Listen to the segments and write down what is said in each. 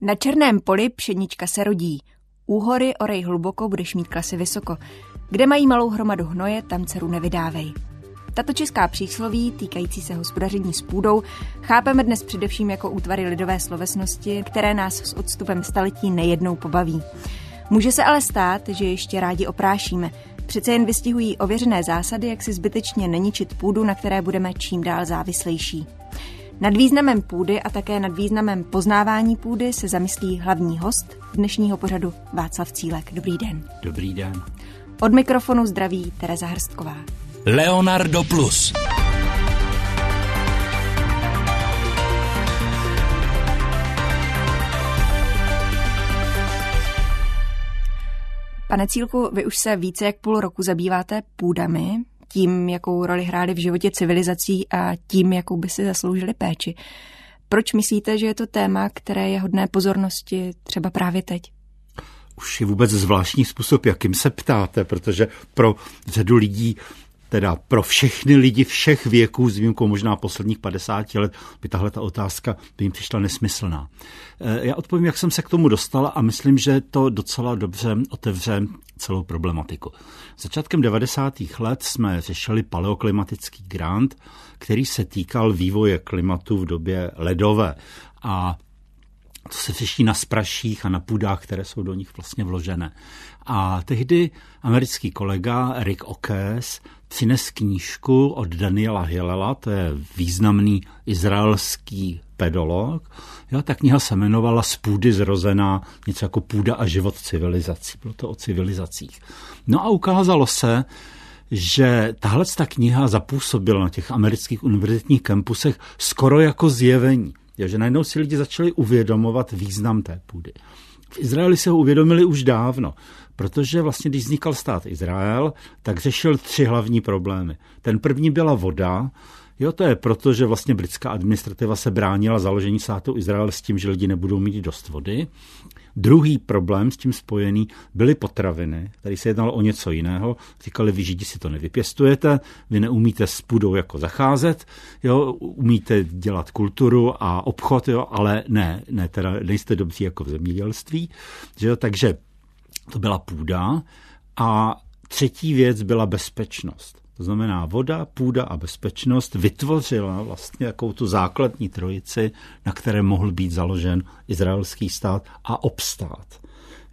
Na černém poli pšenička se rodí. Úhory orej hluboko, budeš mít klasy vysoko. Kde mají malou hromadu hnoje, tam dceru nevydávej. Tato česká přísloví, týkající se hospodaření s půdou, chápeme dnes především jako útvary lidové slovesnosti, které nás s odstupem staletí nejednou pobaví. Může se ale stát, že ještě rádi oprášíme. Přece jen vystihují ověřené zásady, jak si zbytečně neničit půdu, na které budeme čím dál závislejší. Nad významem půdy a také nad významem poznávání půdy se zamyslí hlavní host dnešního pořadu Václav Cílek. Dobrý den. Dobrý den. Od mikrofonu zdraví Tereza Hrstková. Leonardo Plus. Pane Cílku, vy už se více jak půl roku zabýváte půdami, tím, jakou roli hrály v životě civilizací a tím, jakou by si zasloužili péči. Proč myslíte, že je to téma, které je hodné pozornosti třeba právě teď? Už je vůbec zvláštní způsob, jakým se ptáte, protože pro řadu lidí teda pro všechny lidi všech věků, s výjimkou možná posledních 50 let, by tahle ta otázka by jim přišla nesmyslná. Eh, já odpovím, jak jsem se k tomu dostala a myslím, že to docela dobře otevře celou problematiku. Začátkem 90. let jsme řešili paleoklimatický grant, který se týkal vývoje klimatu v době ledové. A to se řeší na spraších a na půdách, které jsou do nich vlastně vložené. A tehdy americký kolega Rick Okes přines knížku od Daniela Hillela, to je významný izraelský pedolog. Jo, ta kniha se jmenovala Z půdy zrozená, něco jako půda a život civilizací. Bylo to o civilizacích. No a ukázalo se, že tahle ta kniha zapůsobila na těch amerických univerzitních kampusech skoro jako zjevení. Je, že najednou si lidi začali uvědomovat význam té půdy. V Izraeli se ho uvědomili už dávno, protože vlastně, když vznikal stát Izrael, tak řešil tři hlavní problémy. Ten první byla voda, Jo, to je proto, že vlastně britská administrativa se bránila založení státu Izrael s tím, že lidi nebudou mít dost vody. Druhý problém s tím spojený byly potraviny. Tady se jednalo o něco jiného. Říkali, vy židi si to nevypěstujete, vy neumíte s půdou jako zacházet, jo, umíte dělat kulturu a obchod, jo, ale ne, ne teda nejste dobří jako v zemědělství. Že jo, takže to byla půda. A třetí věc byla bezpečnost. To znamená voda, půda a bezpečnost vytvořila vlastně jakou tu základní trojici, na které mohl být založen izraelský stát a obstát.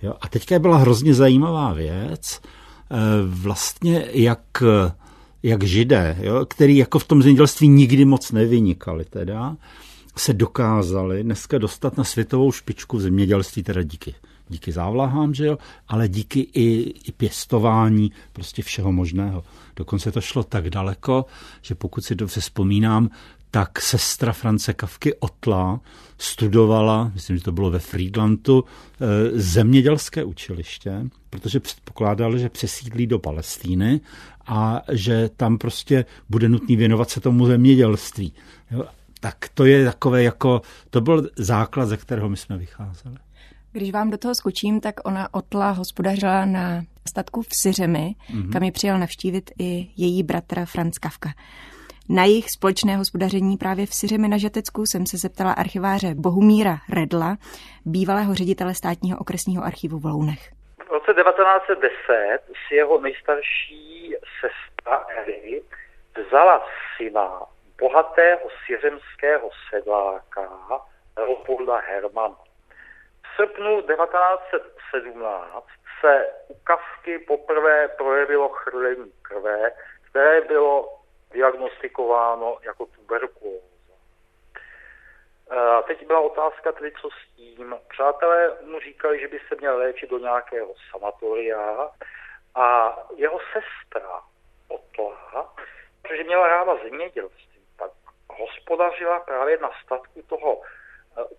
Jo? A teďka byla hrozně zajímavá věc, eh, vlastně jak, jak židé, jo? který jako v tom zemědělství nikdy moc nevynikali teda, se dokázali dneska dostat na světovou špičku v zemědělství, teda díky díky závlahám, že jo, ale díky i, i pěstování prostě všeho možného. Dokonce to šlo tak daleko, že pokud si dobře vzpomínám, tak sestra France Kavky Otla studovala, myslím, že to bylo ve Friedlandu, eh, zemědělské učiliště, protože předpokládali, že přesídlí do Palestíny a že tam prostě bude nutný věnovat se tomu zemědělství. Tak to je takové jako, to byl základ, ze kterého my jsme vycházeli. Když vám do toho skočím, tak ona Otla hospodařila na statku v Syřemi, mm-hmm. kam ji přijel navštívit i její bratr Franz Kafka. Na jejich společné hospodaření právě v Syřemi na Žatecku jsem se zeptala archiváře Bohumíra Redla, bývalého ředitele státního okresního archivu v Lounech. V roce 1910 si jeho nejstarší sestra Eri vzala syna bohatého syřemského sedláka Leopolda Hermana srpnu 1917 se u Kavky poprvé projevilo chrlení krve, které bylo diagnostikováno jako tuberkulóza. A teď byla otázka tedy, co s tím. Přátelé mu říkali, že by se měl léčit do nějakého sanatoria a jeho sestra Otla, protože měla ráda zemědělství, tak hospodařila právě na statku toho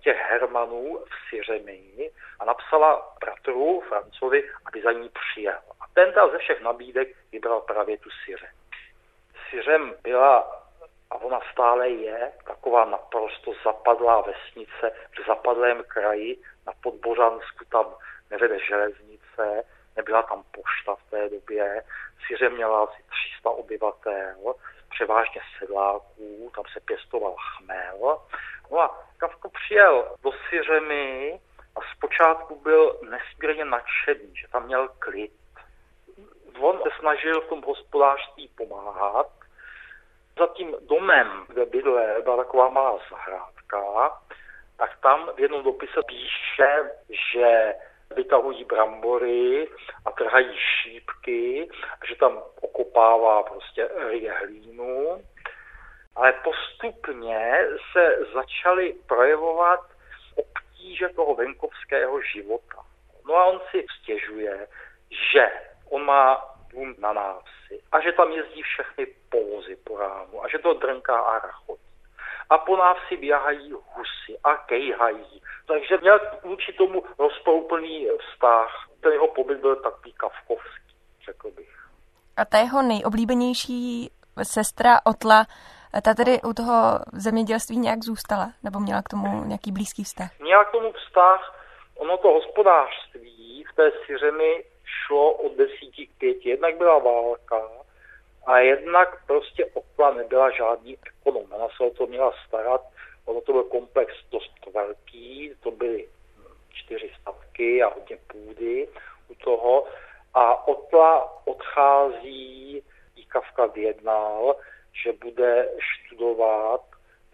těch Hermanů v Syřemii a napsala bratru Francovi, aby za ní přijel. A ten dal ze všech nabídek vybral právě tu Syřem. Syřem byla a ona stále je taková naprosto zapadlá vesnice v zapadlém kraji, na Podbořansku tam nevede železnice, nebyla tam pošta v té době, Syře měla asi 300 obyvatel, převážně sedláků, tam se pěstoval chmel. No a Kavko přijel do Syřemy zpočátku byl nesmírně nadšený, že tam měl klid. On se snažil v tom hospodářství pomáhat. Za tím domem, kde bydle, byla taková malá zahrádka, tak tam v jednom dopise píše, že vytahují brambory a trhají šípky, že tam okopává prostě ryje hlínu. Ale postupně se začaly projevovat obtíže toho venkovského života. No a on si stěžuje, že on má dům na návsi a že tam jezdí všechny povozy po ránu a že to drnká a rachotí. A po návsi běhají husy a kejhají. Takže měl vůči tomu rozpouplný vztah. Ten jeho pobyt byl takový kavkovský, řekl bych. A ta jeho nejoblíbenější sestra Otla ta tedy u toho zemědělství nějak zůstala? Nebo měla k tomu nějaký blízký vztah? Měla k tomu vztah. Ono to hospodářství v té Syřemi šlo od desíti k pěti. Jednak byla válka a jednak prostě Otla nebyla žádný ekonom. Ona se o to měla starat. Ono to byl komplex dost velký, to byly čtyři stavky a hodně půdy u toho. A Otla odchází, i Kavka vyjednal, že bude studovat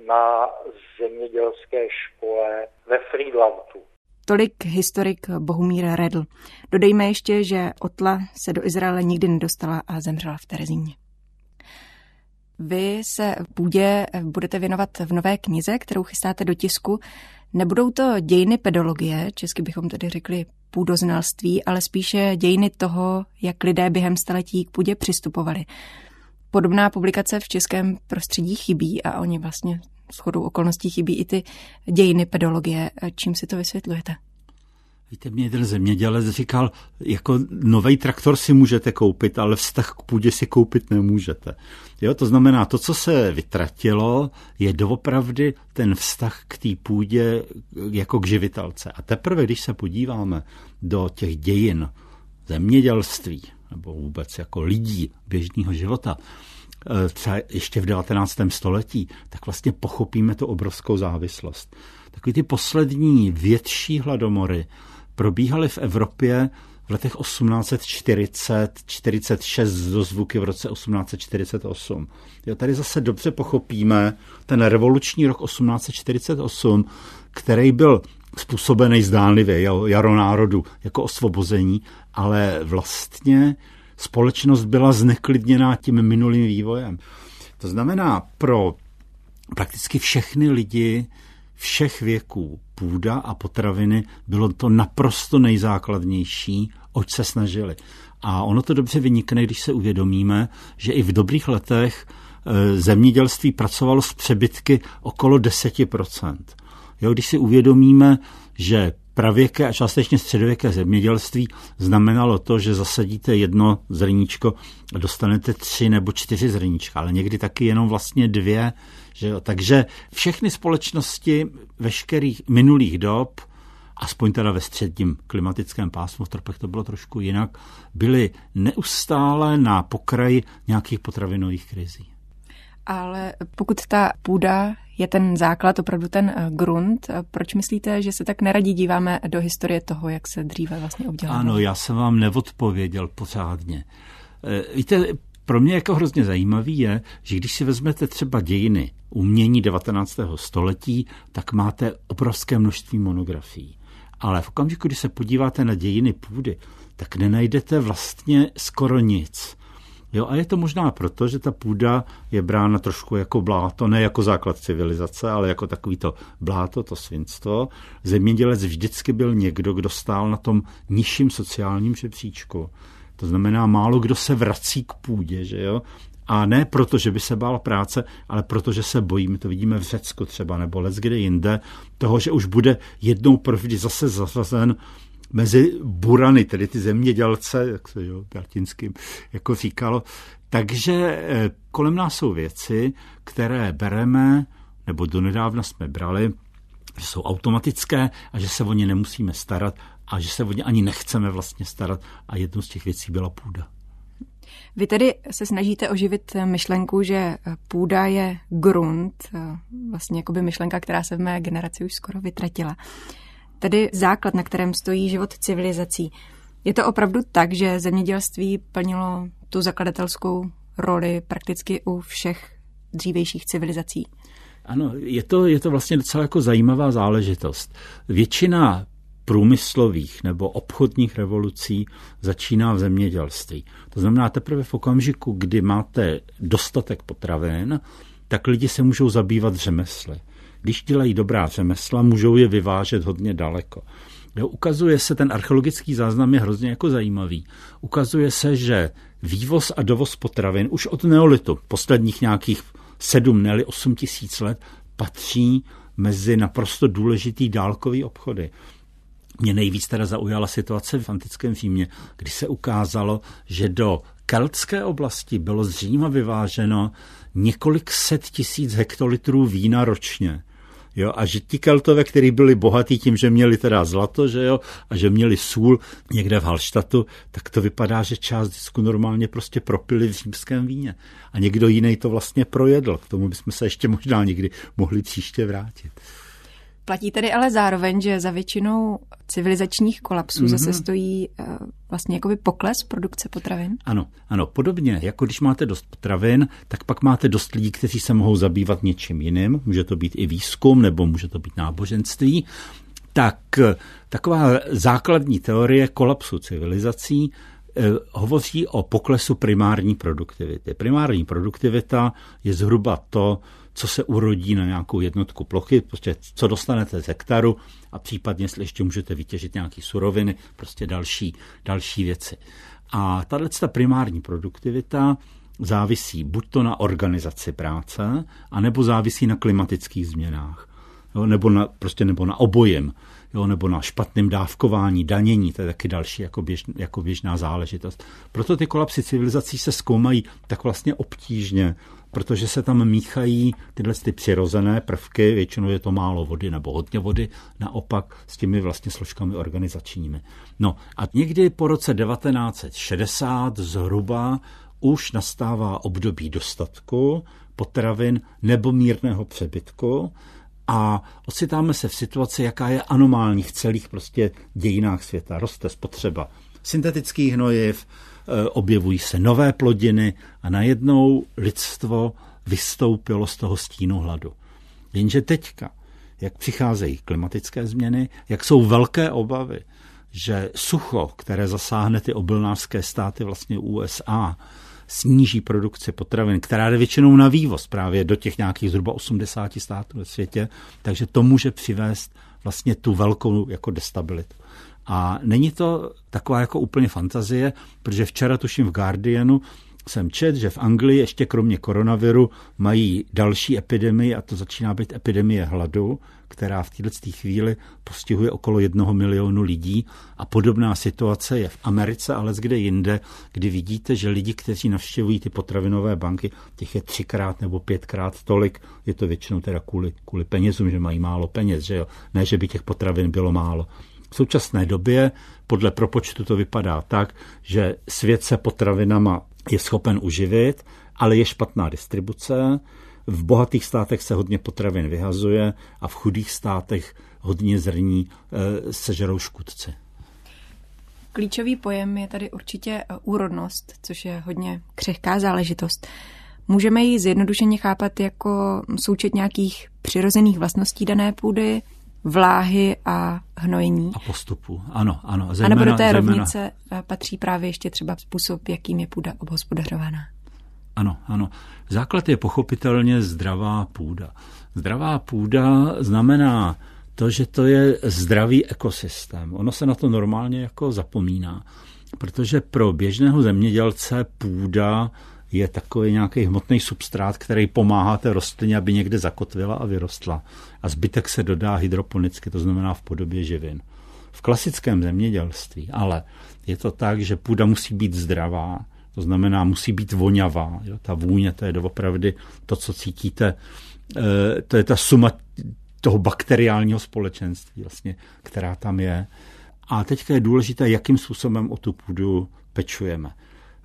na zemědělské škole ve Friedlandu. Tolik historik Bohumír Redl. Dodejme ještě, že Otla se do Izraele nikdy nedostala a zemřela v Terezíně. Vy se půdě budete věnovat v nové knize, kterou chystáte do tisku. Nebudou to dějiny pedologie, česky bychom tedy řekli půdoznalství, ale spíše dějiny toho, jak lidé během staletí k půdě přistupovali. Podobná publikace v českém prostředí chybí a oni vlastně shodou okolností chybí i ty dějiny pedologie. Čím si to vysvětlujete? Víte, mě jeden zemědělec říkal, jako nový traktor si můžete koupit, ale vztah k půdě si koupit nemůžete. Jo, to znamená, to, co se vytratilo, je doopravdy ten vztah k té půdě jako k živitelce. A teprve, když se podíváme do těch dějin zemědělství, nebo vůbec jako lidí běžného života, eh, třeba ještě v 19. století, tak vlastně pochopíme tu obrovskou závislost. Takový ty poslední větší hladomory probíhaly v Evropě v letech 1840-46 do zvuky v roce 1848. Jo, tady zase dobře pochopíme ten revoluční rok 1848, který byl způsobený zdánlivě jaro národu jako osvobození, ale vlastně společnost byla zneklidněná tím minulým vývojem. To znamená, pro prakticky všechny lidi všech věků půda a potraviny bylo to naprosto nejzákladnější, oč se snažili. A ono to dobře vynikne, když se uvědomíme, že i v dobrých letech e, zemědělství pracovalo s přebytky okolo 10%. Jo, když si uvědomíme, že pravěké a částečně středověké zemědělství znamenalo to, že zasadíte jedno zrníčko a dostanete tři nebo čtyři zrníčka, ale někdy taky jenom vlastně dvě. Že jo? Takže všechny společnosti veškerých minulých dob, aspoň teda ve středním klimatickém pásmu, v tropech to bylo trošku jinak, byly neustále na pokraji nějakých potravinových krizí. Ale pokud ta půda je ten základ, opravdu ten eh, grunt, eh, proč myslíte, že se tak neradí díváme do historie toho, jak se dříve vlastně obdělávalo? Ano, já jsem vám neodpověděl pořádně. Eh, víte, pro mě jako hrozně zajímavý je, že když si vezmete třeba dějiny umění 19. století, tak máte obrovské množství monografií. Ale v okamžiku, kdy se podíváte na dějiny půdy, tak nenajdete vlastně skoro nic. Jo, a je to možná proto, že ta půda je brána trošku jako bláto, ne jako základ civilizace, ale jako takový to bláto, to svinstvo. Zemědělec vždycky byl někdo, kdo stál na tom nižším sociálním žebříčku. To znamená, málo kdo se vrací k půdě, že jo? A ne proto, že by se bál práce, ale proto, že se bojí. My to vidíme v Řecku třeba, nebo let kde jinde, toho, že už bude jednou provždy zase zařazen mezi burany, tedy ty zemědělce, jak se jo, latinským jako říkalo. Takže eh, kolem nás jsou věci, které bereme, nebo donedávna jsme brali, že jsou automatické a že se o ně nemusíme starat a že se o ně ani nechceme vlastně starat a jednou z těch věcí byla půda. Vy tedy se snažíte oživit myšlenku, že půda je grunt, vlastně jako by myšlenka, která se v mé generaci už skoro vytratila. Tedy základ, na kterém stojí život civilizací. Je to opravdu tak, že zemědělství plnilo tu zakladatelskou roli prakticky u všech dřívejších civilizací? Ano, je to, je to vlastně docela jako zajímavá záležitost. Většina průmyslových nebo obchodních revolucí začíná v zemědělství. To znamená teprve v okamžiku, kdy máte dostatek potravin, tak lidi se můžou zabývat řemesly. Když dělají dobrá řemesla, můžou je vyvážet hodně daleko. Jo, ukazuje se, ten archeologický záznam je hrozně jako zajímavý. Ukazuje se, že vývoz a dovoz potravin už od neolitu, posledních nějakých sedm, ne 8 tisíc let, patří mezi naprosto důležitý dálkový obchody. Mě nejvíc teda zaujala situace v antickém Římě, kdy se ukázalo, že do keltské oblasti bylo z Říma vyváženo několik set tisíc hektolitrů vína ročně. Jo, a že ti keltové, kteří byli bohatí tím, že měli teda zlato, že jo, a že měli sůl někde v Halštatu, tak to vypadá, že část disku normálně prostě propili v římském víně. A někdo jiný to vlastně projedl. K tomu bychom se ještě možná někdy mohli příště vrátit. Platí tedy ale zároveň, že za většinou civilizačních kolapsů mm-hmm. zase stojí uh, vlastně jakoby pokles produkce potravin? Ano, ano, podobně, jako když máte dost potravin, tak pak máte dost lidí, kteří se mohou zabývat něčím jiným, může to být i výzkum, nebo může to být náboženství, tak eh, taková základní teorie kolapsu civilizací eh, hovoří o poklesu primární produktivity. Primární produktivita je zhruba to, co se urodí na nějakou jednotku plochy, prostě co dostanete z hektaru a případně, jestli ještě můžete vytěžit nějaké suroviny, prostě další, další věci. A tahle primární produktivita závisí buď to na organizaci práce, anebo závisí na klimatických změnách, jo, nebo, na, prostě, nebo na obojem, jo, nebo na špatném dávkování, danění, to je taky další jako, běž, jako běžná záležitost. Proto ty kolapsy civilizací se zkoumají tak vlastně obtížně, protože se tam míchají tyhle ty přirozené prvky, většinou je to málo vody nebo hodně vody, naopak s těmi vlastně složkami organizačními. No a někdy po roce 1960 zhruba už nastává období dostatku potravin nebo mírného přebytku a ocitáme se v situaci, jaká je anomální v celých prostě dějinách světa. Roste spotřeba syntetických hnojiv, objevují se nové plodiny a najednou lidstvo vystoupilo z toho stínu hladu. Jenže teďka, jak přicházejí klimatické změny, jak jsou velké obavy, že sucho, které zasáhne ty obilnářské státy, vlastně USA, sníží produkci potravin, která jde většinou na vývoz právě do těch nějakých zhruba 80 států ve světě, takže to může přivést vlastně tu velkou jako destabilitu. A není to taková jako úplně fantazie, protože včera tuším v Guardianu jsem čet, že v Anglii ještě kromě koronaviru mají další epidemii a to začíná být epidemie hladu, která v této chvíli postihuje okolo jednoho milionu lidí a podobná situace je v Americe, ale kde jinde, kdy vidíte, že lidi, kteří navštěvují ty potravinové banky, těch je třikrát nebo pětkrát tolik, je to většinou teda kvůli, kvůli penězům, že mají málo peněz, že jo? ne, že by těch potravin bylo málo. V současné době podle propočtu to vypadá tak, že svět se potravinama je schopen uživit, ale je špatná distribuce. V bohatých státech se hodně potravin vyhazuje a v chudých státech hodně zrní e, sežerou škůdci. Klíčový pojem je tady určitě eh, úrodnost, což je hodně křehká záležitost. Můžeme ji zjednodušeně chápat jako součet nějakých přirozených vlastností dané půdy, vláhy a hnojení. A postupu, ano, ano. A nebo do té zejména... rovnice eh, patří právě ještě třeba způsob, jakým je půda obhospodařovaná. Ano, ano. Základ je pochopitelně zdravá půda. Zdravá půda znamená to, že to je zdravý ekosystém. Ono se na to normálně jako zapomíná, protože pro běžného zemědělce půda je takový nějaký hmotný substrát, který pomáhá té rostlině, aby někde zakotvila a vyrostla. A zbytek se dodá hydroponicky, to znamená v podobě živin. V klasickém zemědělství ale je to tak, že půda musí být zdravá, to znamená musí být voňavá. Jo? Ta vůně, to je doopravdy to, co cítíte, e, to je ta suma toho bakteriálního společenství, vlastně, která tam je. A teďka je důležité, jakým způsobem o tu půdu pečujeme.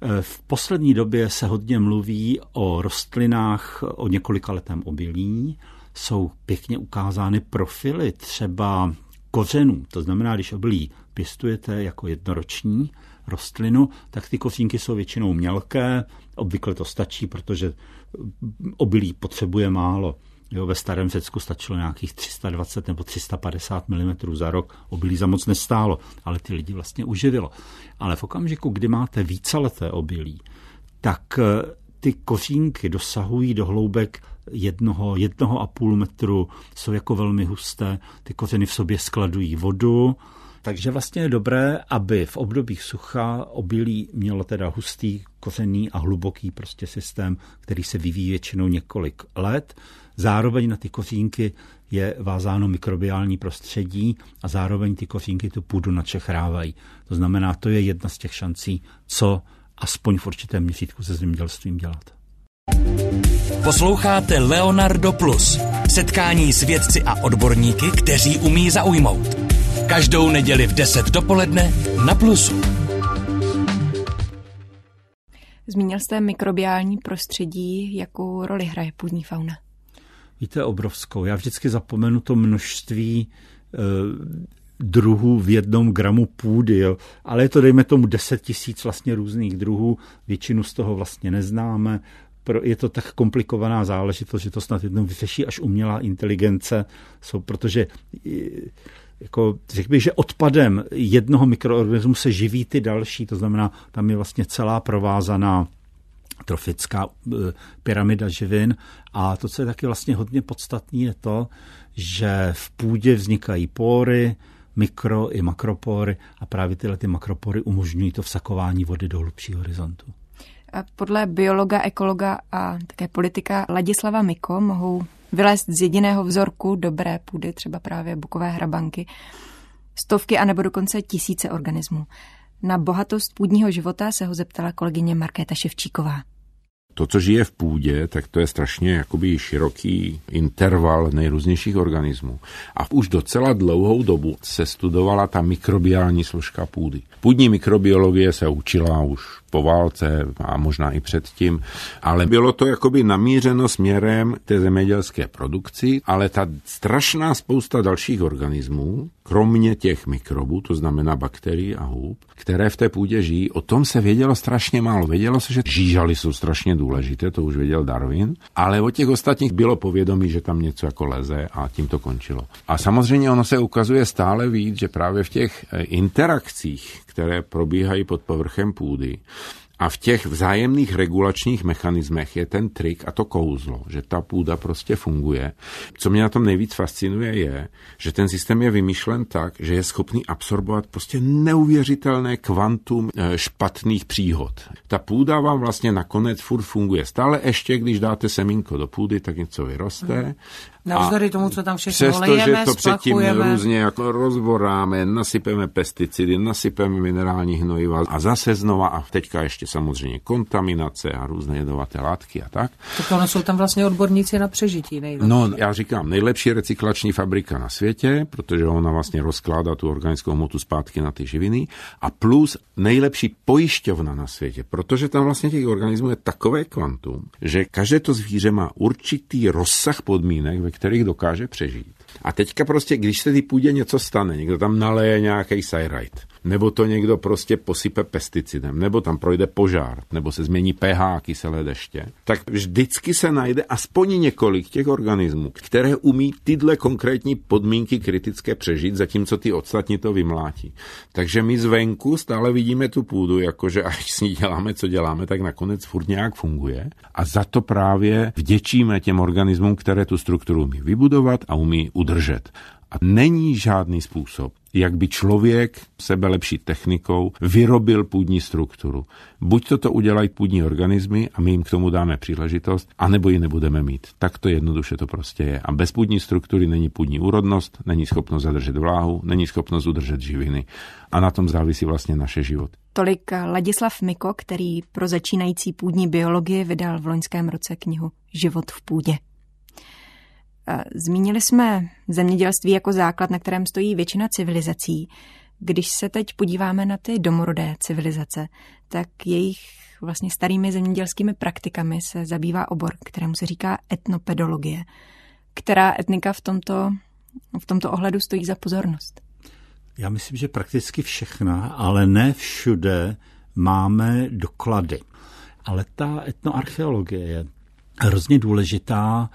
Eh, v poslední době se hodně mluví o rostlinách o několika letém obilí. Jsou pěkně ukázány profily třeba kořenů. To znamená, když obilí pěstujete jako jednoroční rostlinu, tak ty kořínky jsou většinou mělké, obvykle to stačí, protože obilí potřebuje málo. Jo, ve starém Řecku stačilo nějakých 320 nebo 350 mm za rok, obilí za moc nestálo, ale ty lidi vlastně uživilo. Ale v okamžiku, kdy máte víceleté obilí, tak eh, ty kořínky dosahují do hloubek jednoho, jednoho a půl metru, jsou jako velmi husté, ty kořeny v sobě skladují vodu, takže vlastně je dobré, aby v obdobích sucha obilí mělo teda hustý, kořený a hluboký prostě systém, který se vyvíjí většinou několik let. Zároveň na ty kořínky je vázáno mikrobiální prostředí a zároveň ty kořínky tu půdu načechrávají. To znamená, to je jedna z těch šancí, co aspoň v určitém měřítku se zemědělstvím dělat. Posloucháte Leonardo Plus. Setkání s vědci a odborníky, kteří umí zaujmout. Každou neděli v 10 dopoledne na Plusu. Zmínil jste mikrobiální prostředí, jakou roli hraje půdní fauna? Víte, obrovskou. Já vždycky zapomenu to množství e, druhů v jednom gramu půdy, jo. ale je to, dejme tomu, 10 tisíc vlastně různých druhů, většinu z toho vlastně neznáme, je to tak komplikovaná záležitost, že to snad jednou vyřeší až umělá inteligence, jsou, protože jako řekl bych, že odpadem jednoho mikroorganismu se živí ty další, to znamená, tam je vlastně celá provázaná trofická e, pyramida živin a to, co je taky vlastně hodně podstatné, je to, že v půdě vznikají pory, mikro i makropory a právě tyhle ty makropory umožňují to vsakování vody do hlubšího horizontu. Podle biologa, ekologa a také politika Ladislava Miko mohou vylézt z jediného vzorku dobré půdy, třeba právě bukové hrabanky, stovky anebo dokonce tisíce organismů. Na bohatost půdního života se ho zeptala kolegyně Markéta Ševčíková to, co žije v půdě, tak to je strašně jakoby široký interval nejrůznějších organismů. A už docela dlouhou dobu se studovala ta mikrobiální složka půdy. Půdní mikrobiologie se učila už po válce a možná i předtím, ale bylo to jakoby namířeno směrem té zemědělské produkci, ale ta strašná spousta dalších organismů, kromě těch mikrobů, to znamená bakterií a hůb, které v té půdě žijí, o tom se vědělo strašně málo. Vědělo se, že žížaly jsou strašně důležité, to už věděl Darwin, ale o těch ostatních bylo povědomí, že tam něco jako leze a tím to končilo. A samozřejmě ono se ukazuje stále víc, že právě v těch eh, interakcích, které probíhají pod povrchem půdy, a v těch vzájemných regulačních mechanismech je ten trik a to kouzlo, že ta půda prostě funguje. Co mě na tom nejvíc fascinuje je, že ten systém je vymýšlen tak, že je schopný absorbovat prostě neuvěřitelné kvantum eh, špatných příhod. Ta půda vám vlastně nakonec furt funguje. Stále ještě, když dáte semínko do půdy, tak něco vyroste. Navzdory tomu, co tam všechno přesto, lejeme, že to předtím různě jako rozboráme, nasypeme pesticidy, nasypeme minerální hnojiva a zase znova a teďka ještě samozřejmě kontaminace a různé jedovaté látky a tak. Tak ono jsou tam vlastně odborníci na přežití nejlepší. No, já říkám, nejlepší recyklační fabrika na světě, protože ona vlastně rozkládá tu organickou hmotu zpátky na ty živiny a plus nejlepší pojišťovna na světě, protože tam vlastně těch organismů je takové kvantum, že každé to zvíře má určitý rozsah podmínek, ve kterých dokáže přežít. A teďka prostě, když se ty půdě něco stane, někdo tam naleje nějaký sajrajt, nebo to někdo prostě posype pesticidem, nebo tam projde požár, nebo se změní pH kyselé deště, tak vždycky se najde aspoň několik těch organismů, které umí tyhle konkrétní podmínky kritické přežít, zatímco ty ostatní to vymlátí. Takže my zvenku stále vidíme tu půdu, jakože až s ní děláme, co děláme, tak nakonec furt nějak funguje. A za to právě vděčíme těm organismům, které tu strukturu umí vybudovat a umí udržet. A není žádný způsob, jak by člověk sebe lepší technikou vyrobil půdní strukturu. Buď toto udělají půdní organismy a my jim k tomu dáme příležitost, anebo ji nebudeme mít. Tak to jednoduše to prostě je. A bez půdní struktury není půdní úrodnost, není schopnost zadržet vláhu, není schopnost udržet živiny. A na tom závisí vlastně naše život. Tolik Ladislav Miko, který pro začínající půdní biologii vydal v loňském roce knihu Život v půdě. Zmínili jsme zemědělství jako základ, na kterém stojí většina civilizací. Když se teď podíváme na ty domorodé civilizace, tak jejich vlastně starými zemědělskými praktikami se zabývá obor, kterému se říká etnopedologie. Která etnika v tomto v tomto ohledu stojí za pozornost? Já myslím, že prakticky všechna, ale ne všude máme doklady. Ale ta etnoarcheologie je hrozně důležitá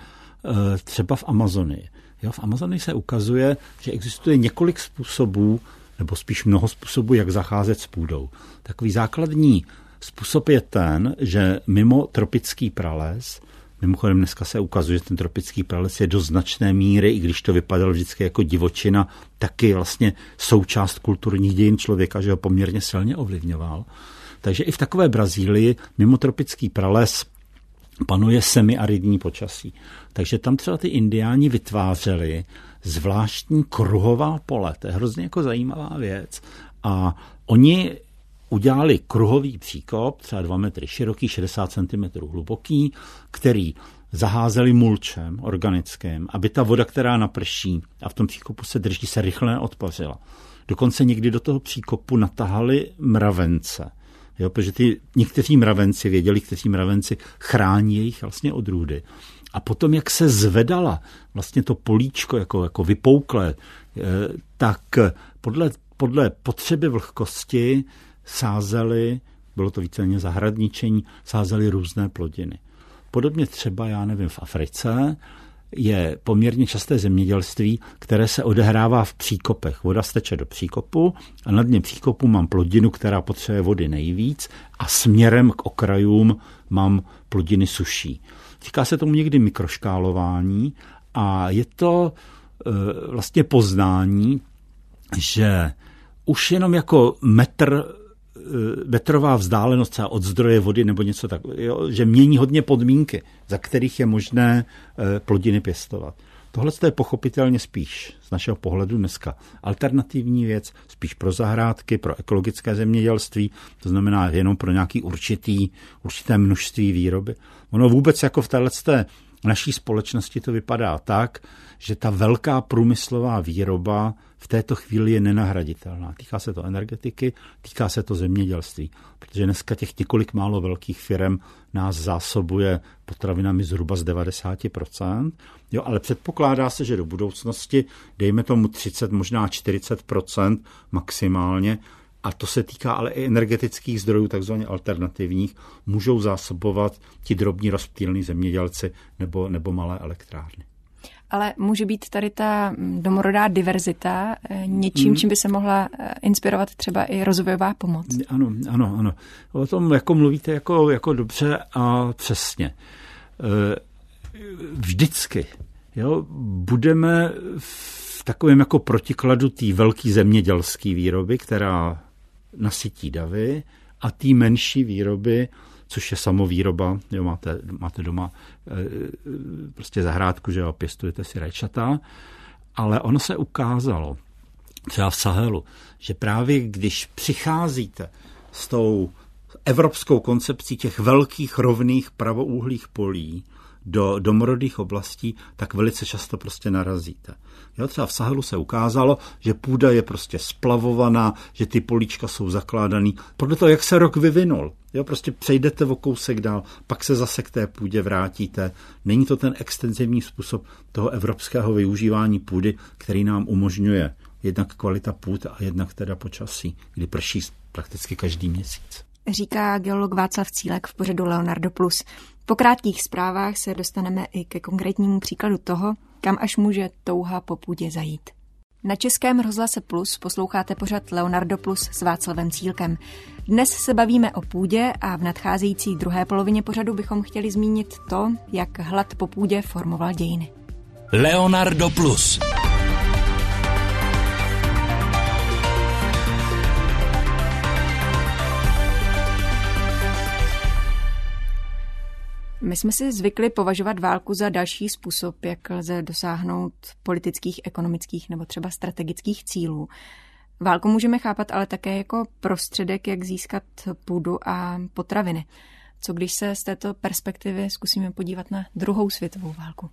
třeba v Amazonii. Jo, v Amazonii se ukazuje, že existuje několik způsobů, nebo spíš mnoho způsobů, jak zacházet s půdou. Takový základní způsob je ten, že mimo tropický prales, mimochodem dneska se ukazuje, že ten tropický prales je do značné míry, i když to vypadalo vždycky jako divočina, taky vlastně součást kulturních dějin člověka, že ho poměrně silně ovlivňoval. Takže i v takové Brazílii mimo tropický prales panuje semiaridní počasí. Takže tam třeba ty indiáni vytvářeli zvláštní kruhová pole. To je hrozně jako zajímavá věc. A oni udělali kruhový příkop, třeba 2 metry široký, 60 cm hluboký, který zaházeli mulčem organickým, aby ta voda, která naprší a v tom příkopu se drží, se rychle neodpařila. Dokonce někdy do toho příkopu natahali mravence. Jo, protože ty někteří mravenci věděli, kteří mravenci chrání jejich vlastně odrůdy. A potom, jak se zvedala vlastně to políčko jako, jako vypouklé, eh, tak podle, podle potřeby vlhkosti sázeli, bylo to víceméně zahradničení, sázeli různé plodiny. Podobně třeba, já nevím, v Africe je poměrně časté zemědělství, které se odehrává v příkopech. Voda steče do příkopu a na dně příkopu mám plodinu, která potřebuje vody nejvíc a směrem k okrajům mám plodiny suší. Říká se tomu někdy mikroškálování a je to e, vlastně poznání, že už jenom jako metr metrová vzdálenost třeba od zdroje vody nebo něco takového, že mění hodně podmínky, za kterých je možné e, plodiny pěstovat. Tohle je pochopitelně spíš z našeho pohledu dneska alternativní věc, spíš pro zahrádky, pro ekologické zemědělství, to znamená jenom pro nějaký určitý, určité množství výroby. Ono vůbec jako v této naší společnosti to vypadá tak, že ta velká průmyslová výroba v této chvíli je nenahraditelná. Týká se to energetiky, týká se to zemědělství, protože dneska těch několik málo velkých firm nás zásobuje potravinami zhruba z 90%, jo, ale předpokládá se, že do budoucnosti, dejme tomu 30, možná 40% maximálně, a to se týká ale i energetických zdrojů, takzvaně alternativních, můžou zásobovat ti drobní rozptýlní zemědělci nebo, nebo malé elektrárny. Ale může být tady ta domorodá diverzita eh, něčím, hmm. čím by se mohla eh, inspirovat třeba i rozvojová pomoc? Ano, ano, ano. O tom jako mluvíte jako, jako dobře a přesně. Eh, vždycky jo, budeme v takovém jako protikladu té velké zemědělské výroby, která nasytí davy a té menší výroby, což je samovýroba, jo, máte, máte doma e, prostě zahrádku, že jo, pěstujete si rajčata, ale ono se ukázalo, třeba v Sahelu, že právě když přicházíte s tou evropskou koncepcí těch velkých rovných pravoúhlých polí do domorodých oblastí, tak velice často prostě narazíte. Jo, třeba v Sahelu se ukázalo, že půda je prostě splavovaná, že ty políčka jsou zakládaný. Podle toho, jak se rok vyvinul. Jo, prostě přejdete o kousek dál, pak se zase k té půdě vrátíte. Není to ten extenzivní způsob toho evropského využívání půdy, který nám umožňuje jednak kvalita půd a jednak teda počasí, kdy prší prakticky každý měsíc. Říká geolog Václav Cílek v pořadu Leonardo Plus. Po krátkých zprávách se dostaneme i ke konkrétnímu příkladu toho, kam až může touha po půdě zajít. Na Českém rozhlase Plus posloucháte pořad Leonardo Plus s Václavem Cílkem. Dnes se bavíme o půdě a v nadcházející druhé polovině pořadu bychom chtěli zmínit to, jak hlad po půdě formoval dějiny. Leonardo Plus. My jsme si zvykli považovat válku za další způsob, jak lze dosáhnout politických, ekonomických nebo třeba strategických cílů. Válku můžeme chápat ale také jako prostředek, jak získat půdu a potraviny. Co když se z této perspektivy zkusíme podívat na druhou světovou válku?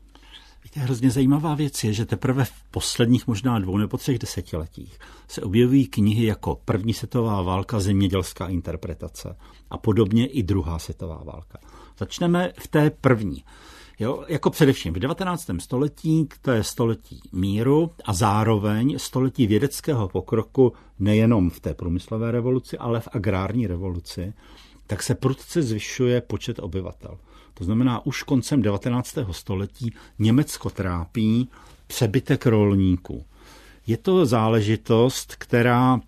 Víte, hrozně zajímavá věc je, že teprve v posledních možná dvou nebo třech desetiletích se objevují knihy jako První světová válka, zemědělská interpretace a podobně i druhá světová válka. Začneme v té první. Jo, jako především v 19. století, to je století míru a zároveň století vědeckého pokroku nejenom v té průmyslové revoluci, ale v agrární revoluci, tak se prudce zvyšuje počet obyvatel. To znamená, už koncem 19. století Německo trápí přebytek rolníků. Je to záležitost, která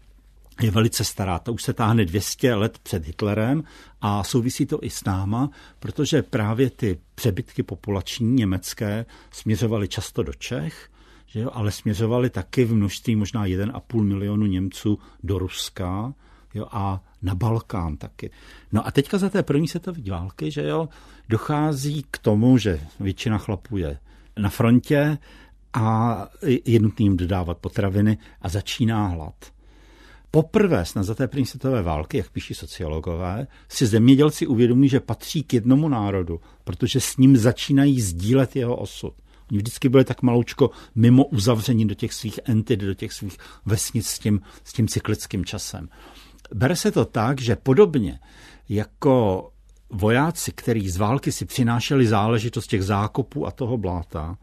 je velice stará. To už se táhne 200 let před Hitlerem a souvisí to i s náma, protože právě ty přebytky populační německé směřovaly často do Čech, že jo, ale směřovaly taky v množství možná 1,5 milionu Němců do Ruska jo, a na Balkán taky. No a teďka za té první světové války, že jo, dochází k tomu, že většina chlapů je na frontě a je nutný jim dodávat potraviny a začíná hlad. Poprvé snad za té první světové války, jak píší sociologové, si zemědělci uvědomí, že patří k jednomu národu, protože s ním začínají sdílet jeho osud. Oni vždycky byli tak maloučko mimo uzavření do těch svých entit, do těch svých vesnic s tím, s tím cyklickým časem. Bere se to tak, že podobně jako vojáci, kteří z války si přinášeli záležitost těch zákopů a toho bláta,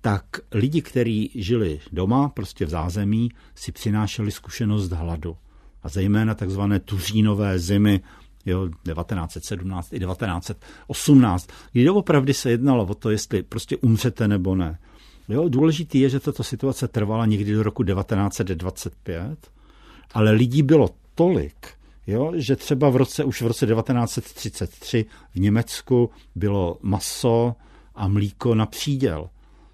tak lidi, kteří žili doma, prostě v zázemí, si přinášeli zkušenost hladu. A zejména takzvané tuřínové zimy, jo, 1917 i 1918, kdy opravdu se jednalo o to, jestli prostě umřete nebo ne. Jo, důležitý je, že tato situace trvala někdy do roku 1925, ale lidí bylo tolik, jo, že třeba v roce, už v roce 1933 v Německu bylo maso a mlíko na příděl.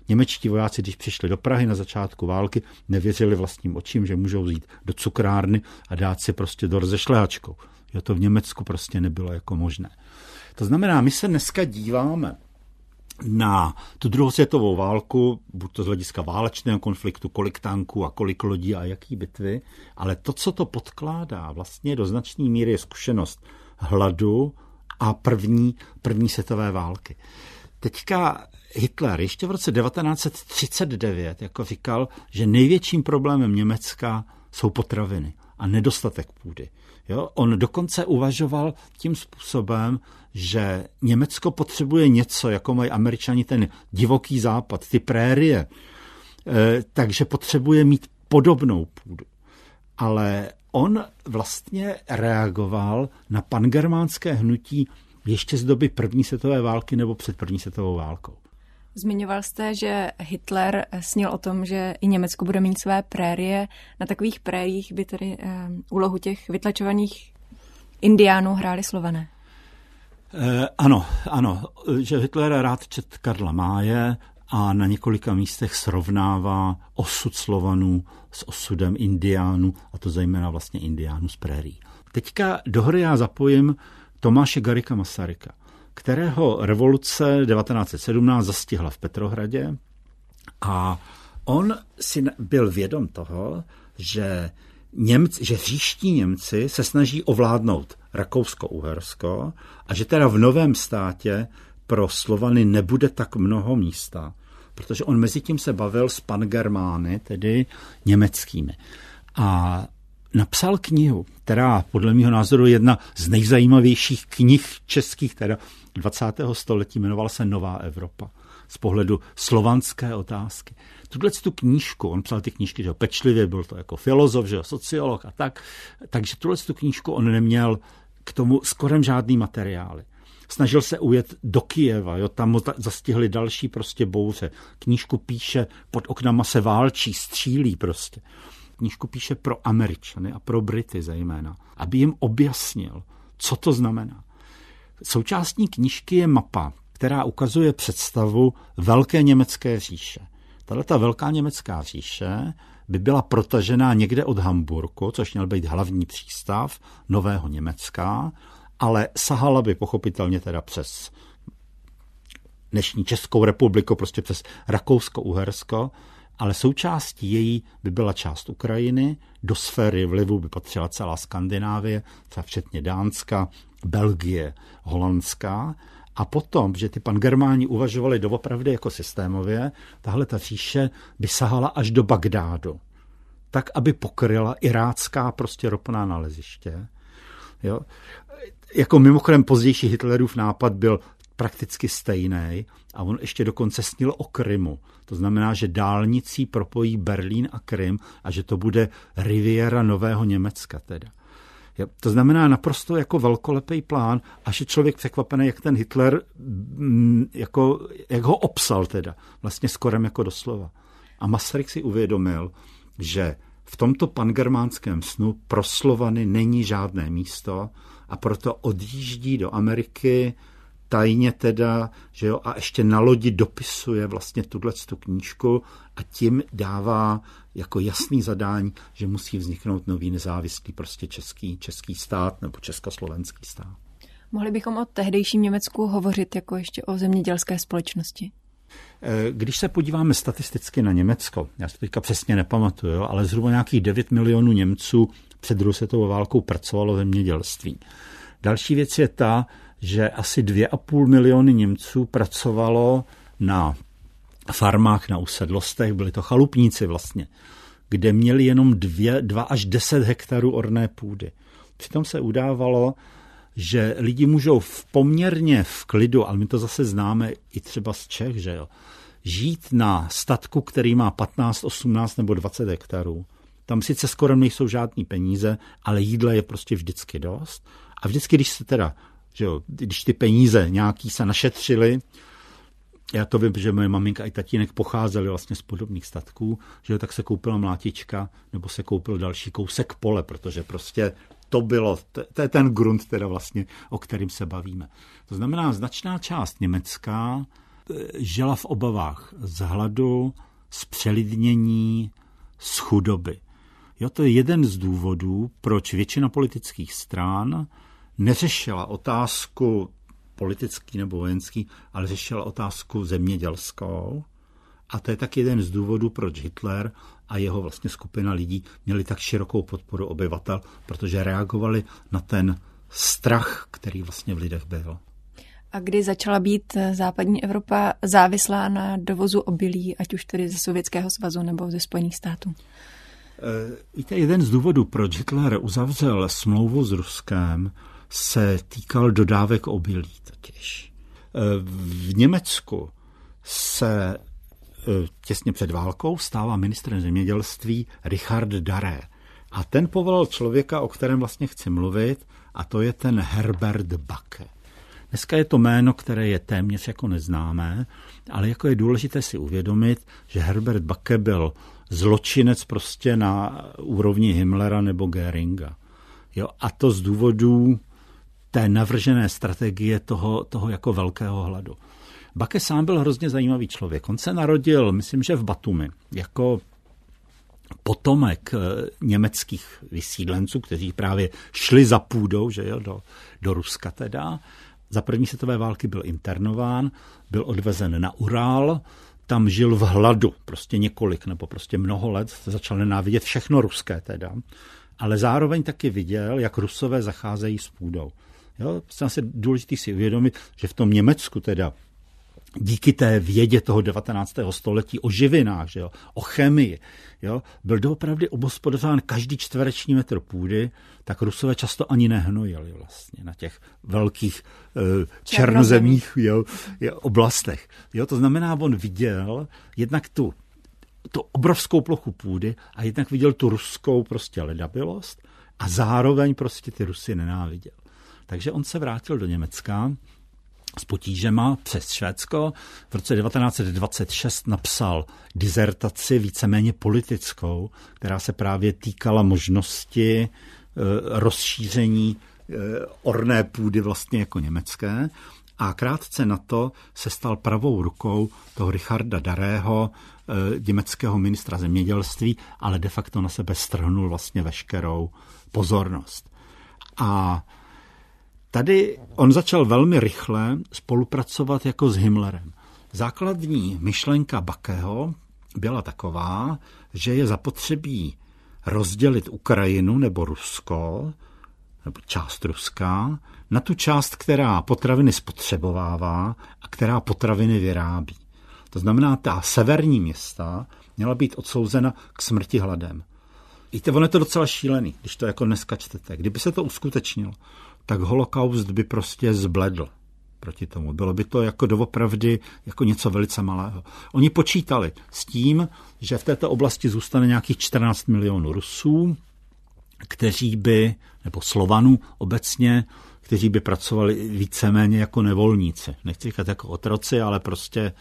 Němečtí vojáci, když přišli do Prahy na začátku války, nevěřili vlastním očím, že můžou jít do cukrárny a dát si prostě do šlehačkou. Jo, to v Německu prostě nebylo jako možné. To znamená, my se dneska díváme na tu druhou světovou válku, buď to z hlediska válečného konfliktu, kolik tanků a kolik lodí a jaký bitvy, ale to, co to podkládá, vlastně do značné míry je zkušenost hladu a první, první světové války. Teďka Hitler ještě v roce 1939 jako říkal, že největším problémem Německa jsou potraviny a nedostatek půdy. Jo? On dokonce uvažoval tím způsobem, že Německo potřebuje něco, jako mají američani ten divoký západ, ty prérie, e, takže potřebuje mít podobnou půdu. Ale on vlastně reagoval na pangermánské hnutí ještě z doby první světové války nebo před první světovou válkou. Zmiňoval jste, že Hitler snil o tom, že i Německo bude mít své prérie. Na takových prériích by tedy um, úlohu těch vytlačovaných indiánů hráli slované. Eh, ano, ano, že Hitler rád čet Karla Máje a na několika místech srovnává osud Slovanů s osudem Indiánů, a to zejména vlastně Indiánů z prérí. Teďka do hry já zapojím Tomáše Garika Masaryka kterého revoluce 1917 zastihla v Petrohradě a on si byl vědom toho, že Němci, že říští Němci se snaží ovládnout Rakousko-Uhersko a že teda v novém státě pro Slovany nebude tak mnoho místa, protože on mezi tím se bavil s pangermány, tedy německými. A napsal knihu, která podle mého názoru je jedna z nejzajímavějších knih českých, teda 20. století, jmenovala se Nová Evropa z pohledu slovanské otázky. Tuhle tu knížku, on psal ty knížky, že pečlivě, byl to jako filozof, že sociolog a tak, takže tuhle tu knížku on neměl k tomu skorem žádný materiály. Snažil se ujet do Kijeva, jo, tam ho zastihli další prostě bouře. Knížku píše, pod oknama se válčí, střílí prostě. Knížku píše pro Američany a pro Brity zejména, aby jim objasnil, co to znamená. Součástí knížky je mapa, která ukazuje představu Velké německé říše. Tahle ta Velká německá říše by byla protažená někde od Hamburku, což měl být hlavní přístav Nového Německa, ale sahala by pochopitelně teda přes dnešní Českou republiku, prostě přes Rakousko-Uhersko, ale součástí její by byla část Ukrajiny, do sféry vlivu by patřila celá Skandinávie, třeba včetně Dánska, Belgie, Holandská, a potom, že ty pangermáni uvažovali doopravdy jako systémově, tahle ta říše by sahala až do Bagdádu, tak, aby pokryla irácká prostě ropná naleziště. Jo? Jako mimochodem pozdější Hitlerův nápad byl prakticky stejný a on ještě dokonce snil o Krymu. To znamená, že dálnicí propojí Berlín a Krym a že to bude riviera Nového Německa teda. To znamená naprosto jako velkolepý plán, až je člověk překvapený, jak ten Hitler, mm, jako, jak ho obsal teda, vlastně skorem jako doslova. A Masaryk si uvědomil, že v tomto pangermánském snu pro Slovany není žádné místo a proto odjíždí do Ameriky tajně teda, že jo, a ještě na lodi dopisuje vlastně tuhle tu knížku a tím dává jako jasný zadání, že musí vzniknout nový nezávislý prostě český, český stát nebo československý stát. Mohli bychom o tehdejším Německu hovořit jako ještě o zemědělské společnosti? Eh, když se podíváme statisticky na Německo, já si teďka přesně nepamatuju, ale zhruba nějakých 9 milionů Němců před druhou světovou válkou pracovalo v zemědělství. Další věc je ta, že asi 2,5 miliony Němců pracovalo na farmách, na usedlostech, byli to chalupníci vlastně, kde měli jenom 2 až 10 hektarů orné půdy. Přitom se udávalo, že lidi můžou v poměrně v klidu, ale my to zase známe i třeba z Čech, že jo, žít na statku, který má 15, 18 nebo 20 hektarů. Tam sice skoro nejsou žádný peníze, ale jídla je prostě vždycky dost. A vždycky, když se teda, že jo, když ty peníze nějaký se našetřili, já to vím, že moje maminka i tatínek pocházeli vlastně z podobných statků, že tak se koupila mlátička nebo se koupil další kousek pole, protože prostě to bylo, to je ten grunt teda vlastně, o kterým se bavíme. To znamená, značná část Německa eh, žila v obavách z hladu, z přelidnění, z chudoby. Jo, to je jeden z důvodů, proč většina politických stran neřešila otázku politický nebo vojenský, ale řešila otázku zemědělskou. A to je tak jeden z důvodů, proč Hitler a jeho vlastně skupina lidí měli tak širokou podporu obyvatel, protože reagovali na ten strach, který vlastně v lidech byl. A kdy začala být západní Evropa závislá na dovozu obilí, ať už tedy ze Sovětského svazu nebo ze Spojených států? Eh, víte, jeden z důvodů, proč Hitler uzavřel smlouvu s Ruskem, se týkal dodávek obilí totiž. Eh, v Německu se eh, těsně před válkou stává ministrem zemědělství Richard Daré. A ten povolal člověka, o kterém vlastně chci mluvit, a to je ten Herbert Backe. Dneska je to jméno, které je téměř jako neznámé, ale jako je důležité si uvědomit, že Herbert Backe byl zločinec prostě na úrovni Himmlera nebo Geringa. Jo, a to z důvodů té navržené strategie toho, toho jako velkého hladu. Bake sám byl hrozně zajímavý člověk. On se narodil, myslím, že v Batumi, jako potomek eh, německých vysídlenců, kteří právě šli za půdou, že jo, do, do Ruska teda. Za první světové války byl internován, byl odvezen na Urál, tam žil v hladu, prostě několik nebo prostě mnoho let, začal nenávidět všechno ruské teda, ale zároveň taky viděl, jak rusové zacházejí s půdou. Jo, se důležité si uvědomit, že v tom Německu teda díky té vědě toho 19. století o živinách, že jo, o chemii, jo, byl doopravdy obospodován každý čtvereční metr půdy, tak Rusové často ani nehnojili vlastně na těch velkých uh, černozemních jo, jo, oblastech. Jo, to znamená, on viděl jednak tu, tu obrovskou plochu půdy a jednak viděl tu ruskou prostě ledabilost a zároveň prostě ty Rusy nenáviděl. Takže on se vrátil do Německa s potížema přes Švédsko. V roce 1926 napsal dizertaci víceméně politickou, která se právě týkala možnosti e, rozšíření e, orné půdy vlastně jako německé. A krátce na to se stal pravou rukou toho Richarda Darého, e, německého ministra zemědělství, ale de facto na sebe strhnul vlastně veškerou pozornost. A Tady on začal velmi rychle spolupracovat jako s Himmlerem. Základní myšlenka Bakého byla taková, že je zapotřebí rozdělit Ukrajinu nebo Rusko, nebo část Ruska, na tu část, která potraviny spotřebovává a která potraviny vyrábí. To znamená, ta severní města měla být odsouzena k smrti hladem. Víte, ono je to docela šílený, když to jako dneska čtete. Kdyby se to uskutečnilo, tak holokaust by prostě zbledl. proti tomu. Bylo by to jako doopravdy jako něco velice malého. Oni počítali s tím, že v této oblasti zůstane nějakých 14 milionů Rusů, kteří by, nebo Slovanů obecně, kteří by pracovali víceméně jako nevolníci. Nechci říkat jako otroci, ale prostě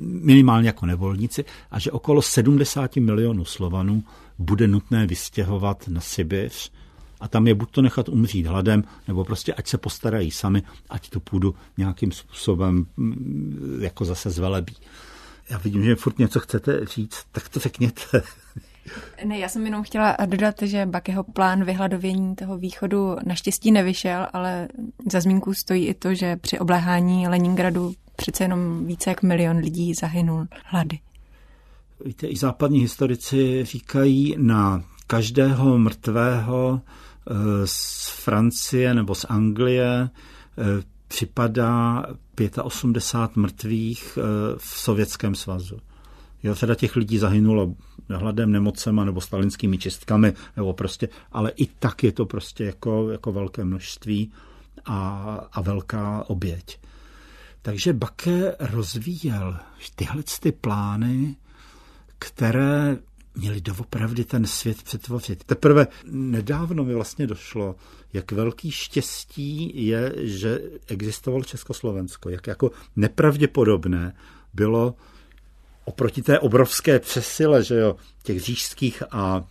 minimálně jako nevolníci a že okolo 70 milionů Slovanů bude nutné vystěhovat na Sibiř a tam je buď to nechat umřít hladem, nebo prostě ať se postarají sami, ať tu půdu nějakým způsobem mm, jako zase zvelebí. Já vidím, že furt něco chcete říct, tak to řekněte. Ne, já jsem jenom chtěla dodat, že Bakeho plán vyhladovění toho východu naštěstí nevyšel, ale za zmínku stojí i to, že při obléhání Leningradu přece jenom více jak milion lidí zahynul hlady. Víte, i západní historici říkají na každého mrtvého z Francie nebo z Anglie eh, připadá 85 mrtvých eh, v Sovětském svazu. Jo, řada těch lidí zahynulo hladem, nemocema nebo stalinskými čistkami, nebo prostě, ale i tak je to prostě jako, jako velké množství a, a velká oběť. Takže Bake rozvíjel tyhle ty plány, které měli doopravdy ten svět přetvořit. Teprve nedávno mi vlastně došlo, jak velký štěstí je, že existovalo Československo, jak jako nepravděpodobné bylo oproti té obrovské přesile, že jo, těch říšských a,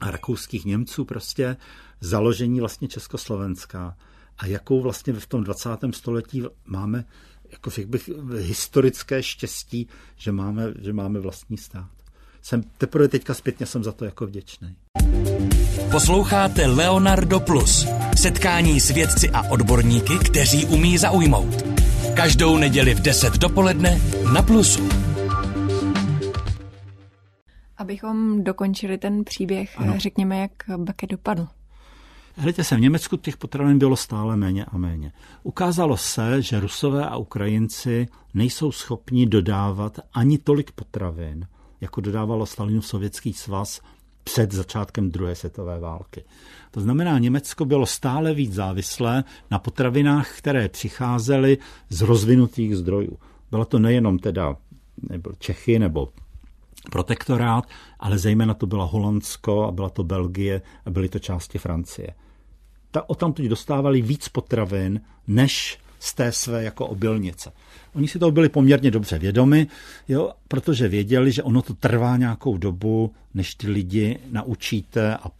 a rakouských Němců prostě založení vlastně Československa a jakou vlastně v tom 20. století máme, jako řekl bych, historické štěstí, že máme, že máme vlastní stát. Jsem teprve teďka zpětně jsem za to jako vděčný. Posloucháte Leonardo Plus. Setkání s vědci a odborníky, kteří umí zaujmout. Každou neděli v 10 dopoledne na Plusu. Abychom dokončili ten příběh, ano. řekněme, jak Beke dopadl. Hledajte se, v Německu těch potravin bylo stále méně a méně. Ukázalo se, že Rusové a Ukrajinci nejsou schopni dodávat ani tolik potravin, jako dodávalo Stalinův sovětský svaz před začátkem druhé světové války. To znamená, Německo bylo stále víc závislé na potravinách, které přicházely z rozvinutých zdrojů. Bylo to nejenom teda nebo Čechy nebo protektorát, ale zejména to bylo Holandsko a byla to Belgie a byly to části Francie. Ta, o tam teď dostávali víc potravin, než z té své jako obilnice. Oni si to byli poměrně dobře vědomi, jo, protože věděli, že ono to trvá nějakou dobu, než ty lidi naučíte a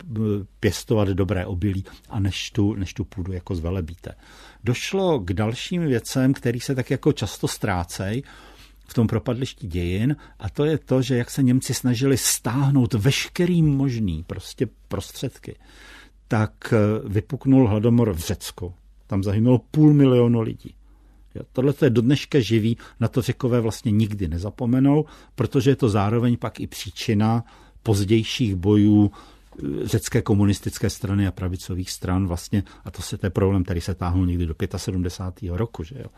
pěstovat dobré obilí a než tu, než tu půdu jako zvelebíte. Došlo k dalším věcem, které se tak jako často ztrácejí, v tom propadlišti dějin a to je to, že jak se Němci snažili stáhnout veškerý možný prostě prostředky, tak eh, vypuknul hladomor v Řecku. Tam zahynulo půl milionu lidí. Tohle je do dneška živý, na to řekové vlastně nikdy nezapomenou, protože je to zároveň pak i příčina pozdějších bojů eh, řecké komunistické strany a pravicových stran vlastně, a to se to je problém, který se táhnul někdy do 75. roku, že jo.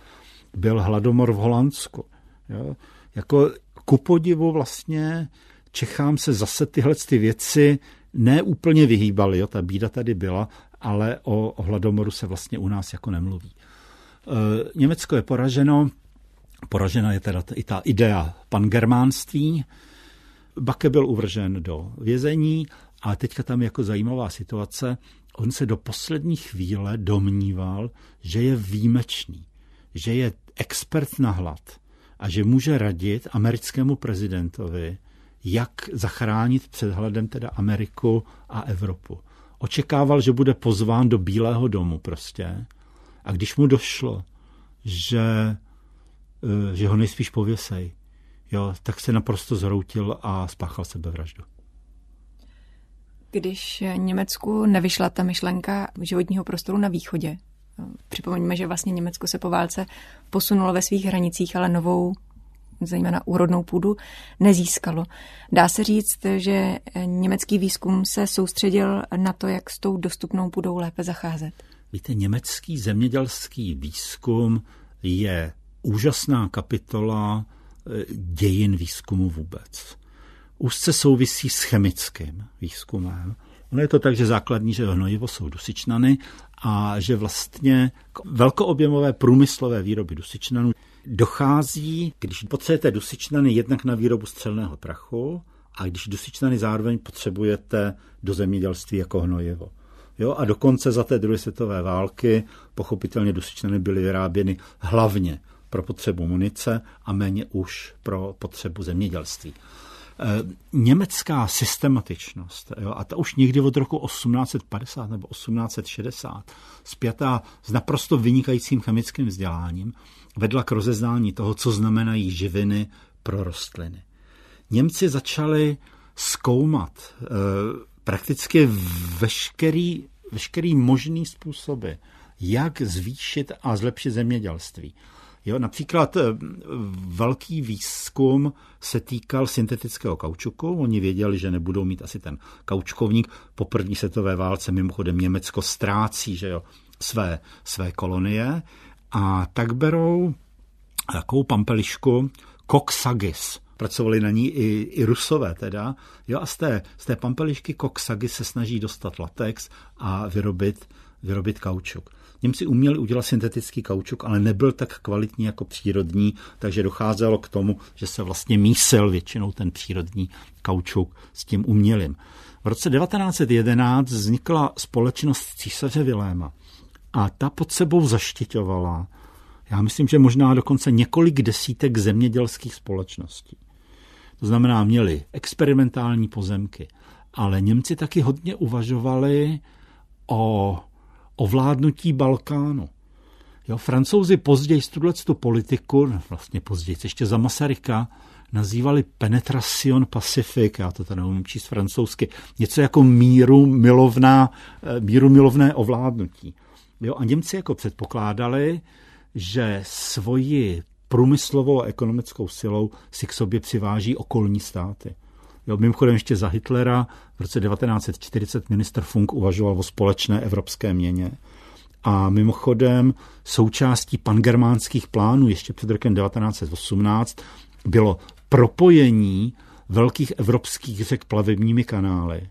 Byl hladomor v Holandsku. Jo. Jako ku podivu vlastně Čechám se zase tyhle ty věci neúplně vyhýbaly, jo, ta bída tady byla, ale o, o hladomoru se vlastně u nás jako nemluví. E, Německo je poraženo, poražena je teda i ta idea pangermánství, Bake byl uvržen do vězení a teďka tam jako zajímavá situace, on se do poslední chvíle domníval, že je výjimečný, že je expert na hlad, a že může radit americkému prezidentovi, jak zachránit před hledem teda Ameriku a Evropu. Očekával, že bude pozván do Bílého domu prostě. A když mu došlo, že, eh, že ho nejspíš pověsej, jo, tak se naprosto zroutil a spáchal sebevraždu. Když Německu nevyšla ta myšlenka životního prostoru na východě, Připomeňme, že vlastně Německo se po válce posunulo ve svých hranicích, ale novou zejména úrodnou půdu, nezískalo. Dá se říct, že německý výzkum se soustředil na to, jak s tou dostupnou půdou lépe zacházet. Víte, německý zemědělský výzkum je úžasná kapitola eh, dějin výzkumu vůbec. úzce souvisí s chemickým výzkumem. Ono je to tak, že základní že hnojivo jsou dusičnany a že vlastně velkoobjemové průmyslové výroby dusičnanů dochází, když potřebujete dusičnany jednak na výrobu střelného prachu a když dusičnany zároveň potřebujete do zemědělství jako hnojivo. Jo, a dokonce za té druhé světové války pochopitelně dusičnany byly vyráběny hlavně pro potřebu munice a méně už pro potřebu zemědělství. E, německá systematičnost, jo, a ta už někdy od roku 1850 nebo 1860, spjatá s naprosto vynikajícím chemickým vzděláním, vedla k rozeznání toho, co znamenají živiny pro rostliny. Němci začali zkoumat e, prakticky veškerý, veškerý možný způsoby, jak zvýšit a zlepšit zemědělství. Jo, například eh, velký výzkum se týkal syntetického kaučuku. Oni věděli, že nebudou mít asi ten kaučkovník. Po první světové válce mimochodem Německo ztrácí že jo, své, své kolonie a tak berou takovou pampelišku Coxagis. Pracovali na ní i, i rusové teda. Jo, a z té, z té pampelišky Coxagis se snaží dostat latex a vyrobit, vyrobit kaučuk. Němci uměli udělat syntetický kaučuk, ale nebyl tak kvalitní jako přírodní, takže docházelo k tomu, že se vlastně mísil většinou ten přírodní kaučuk s tím umělým. V roce 1911 vznikla společnost císaře Viléma a ta pod sebou zaštiťovala, já myslím, že možná dokonce několik desítek zemědělských společností. To znamená, měli experimentální pozemky, ale Němci taky hodně uvažovali o ovládnutí Balkánu. Jo, francouzi později tu politiku, vlastně později, ještě za Masaryka, nazývali penetration pacific, já to tady neumím číst francouzsky, něco jako míru, milovná, eh, míru milovné ovládnutí. Jo, a Němci jako předpokládali, že svoji průmyslovou a ekonomickou silou si k sobě přiváží okolní státy. Jo, mimochodem ještě za Hitlera v roce 1940 minister Funk uvažoval o společné evropské měně. A mimochodem součástí pangermánských plánů ještě před rokem 1918 bylo propojení velkých evropských řek plavebními kanály.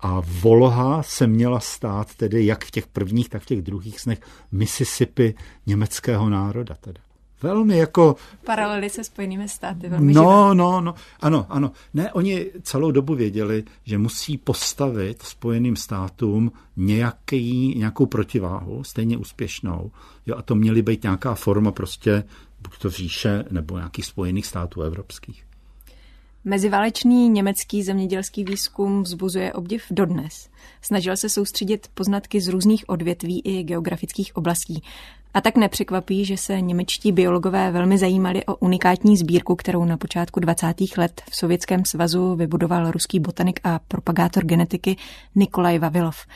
A Volha se měla stát tedy jak v těch prvních, tak v těch druhých snech Mississippi německého národa. Teda. Velmi jako... Paralely se spojenými státy. Velmi no, živé. no, no, ano, ano. Ne, oni celou dobu věděli, že musí postavit spojeným státům nějaký, nějakou protiváhu, stejně úspěšnou. Jo, a to měly být nějaká forma prostě buď to říše nebo nějakých spojených států evropských. Meziválečný německý zemědělský výzkum vzbuzuje obdiv dodnes. Snažil se soustředit poznatky z různých odvětví i geografických oblastí. A tak nepřekvapí, že se němečtí biologové velmi zajímali o unikátní sbírku, kterou na počátku 20. let v Sovětském svazu vybudoval ruský botanik a propagátor genetiky Nikolaj Vavilov.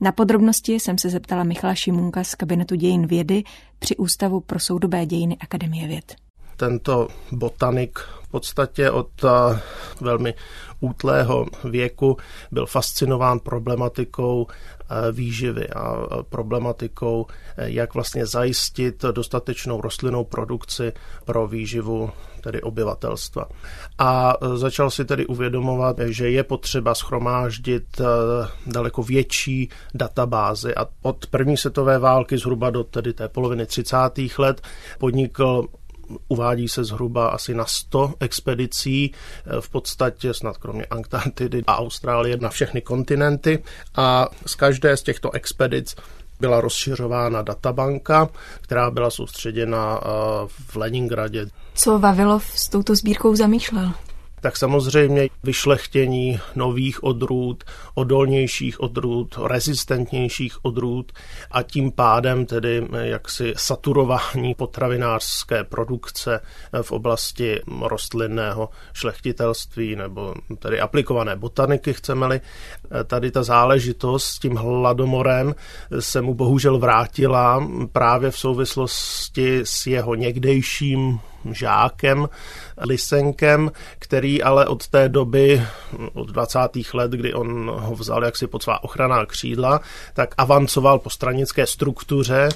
Na podrobnosti jsem se zeptala Michala Šimunka z kabinetu dějin vědy při Ústavu pro soudobé dějiny Akademie věd. Tento botanik v podstatě od eh, velmi útlého věku byl fascinován problematikou eh, výživy a problematikou, eh, jak vlastně zajistit dostatečnou rostlinnou produkci pro výživu tedy obyvatelstva. A začal si tedy uvědomovat, že je potřeba schromáždit daleko větší databázy a od první světové války zhruba do tedy té poloviny 30. let podnikl uvádí se zhruba asi na 100 expedicí, eh, v podstatě snad kromě Antarktidy a Austrálie na všechny kontinenty a z každé z těchto expedic byla rozšiřována databanka, která byla soustředěna eh, v Leningradě. Co Vavilov s touto sbírkou zamýšlel? Tak samozřejmě vyšlechtění nových odrůd, odolnějších odrůd, rezistentnějších odrůd a tím pádem tedy jaksi saturování potravinářské produkce v oblasti rostlinného šlechtitelství nebo tedy aplikované botaniky, chceme-li. Tady ta záležitost s tím hladomorem se mu bohužel vrátila právě v souvislosti s jeho někdejším žákem Lisenkem, který ale od té doby, od 20. let, kdy on ho vzal jaksi pod svá ochranná křídla, tak avancoval po stranické struktuře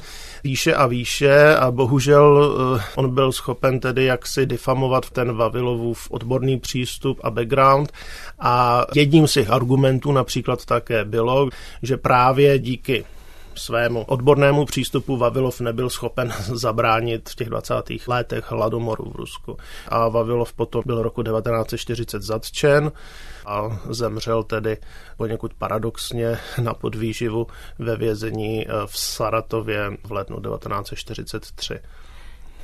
výše a výše a bohužel eh, on byl schopen tedy jaksi difamovat ten Vavilovův odborný přístup a background a jedním z těch argumentů například také bylo, že právě díky svému odbornému přístupu Vavilov nebyl schopen zabránit v těch 20. letech hladomoru v Rusku. A Vavilov potom byl roku 1940 zatčen a zemřel tedy poněkud paradoxně na podvýživu ve vězení v Saratově v lednu 1943.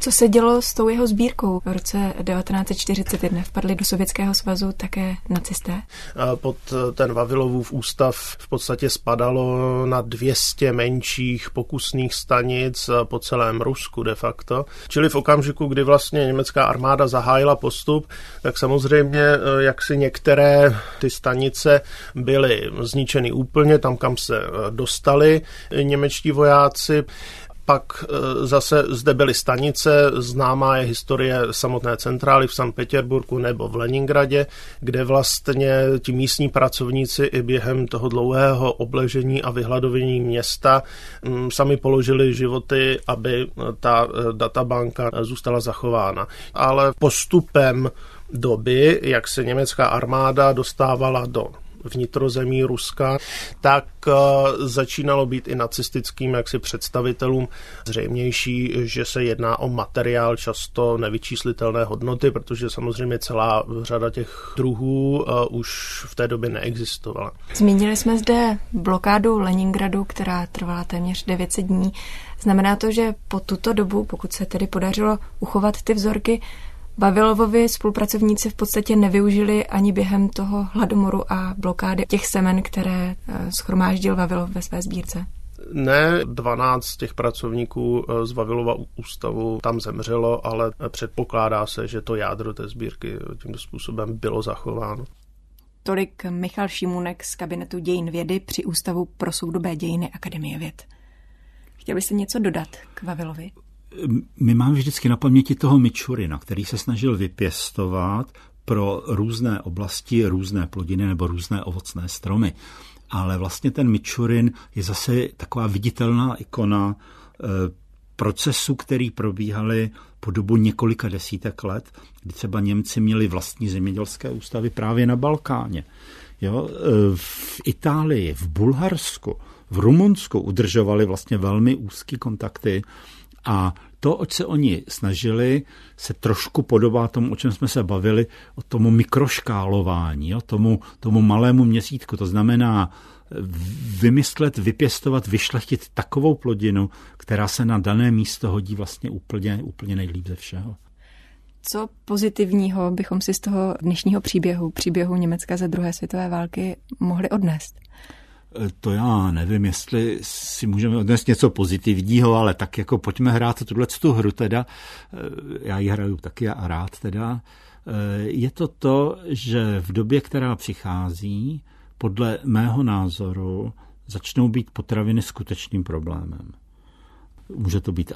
Co se dělo s tou jeho sbírkou? V roce 1941 vpadli do Sovětského svazu také nacisté? Pod ten Vavilovův ústav v podstatě spadalo na 200 menších pokusných stanic po celém Rusku de facto. Čili v okamžiku, kdy vlastně německá armáda zahájila postup, tak samozřejmě jak si některé ty stanice byly zničeny úplně, tam kam se dostali němečtí vojáci. Pak e, zase zde byly stanice, známá je historie samotné centrály v St. Petěrburgu nebo v Leningradě, kde vlastně ti místní pracovníci i během toho dlouhého obležení a vyhladovění města sami položili životy, aby ta e, databanka zůstala zachována. Ale postupem doby, jak se německá armáda dostávala do vnitrozemí Ruska, tak eh, začínalo být i nacistickým jaksi představitelům zřejmější, že se jedná o materiál často nevyčíslitelné hodnoty, protože samozřejmě celá řada těch druhů eh, už v té době neexistovala. Zmínili jsme zde blokádu Leningradu, která trvala téměř 900 dní. Znamená to, že po tuto dobu, pokud se tedy podařilo uchovat ty vzorky, Vavilovovi spolupracovníci v podstatě nevyužili ani během toho hladomoru a blokády těch semen, které eh, schromáždil Vavilov ve své sbírce. Ne, 12 těch pracovníků eh, z Vavilova ústavu tam zemřelo, ale předpokládá se, že to jádro té sbírky tímto způsobem bylo zachováno. Tolik Michal Šimunek z kabinetu dějin vědy při Ústavu pro soudobé dějiny Akademie věd. Chtěl byste něco dodat k Vavilovi? My máme vždycky na paměti toho Mičurina, který se snažil vypěstovat pro různé oblasti, různé plodiny nebo různé ovocné stromy. Ale vlastně ten Mičurin je zase taková viditelná ikona eh, procesu, který probíhaly po dobu několika desítek let, kdy třeba Němci měli vlastní zemědělské ústavy právě na Balkáně. Jo, eh, v Itálii, v Bulharsku, v Rumunsku udržovali vlastně velmi úzký kontakty a to, oč se oni snažili, se trošku podobá tomu, o čem jsme se bavili, o tomu mikroškálování, o tomu, tomu malému měsítku. To znamená vymyslet, vypěstovat, vyšlechtit takovou plodinu, která se na dané místo hodí vlastně úplně, úplně nejlíp ze všeho. Co pozitivního bychom si z toho dnešního příběhu, příběhu Německa ze druhé světové války mohli odnést? To já nevím, jestli si můžeme odnést něco pozitivního, ale tak jako pojďme hrát tuhle tu hru teda. Eh, já ji hraju taky a rád teda. Eh, je to to, že v době, která přichází, podle mého názoru začnou být potraviny skutečným problémem. Může to být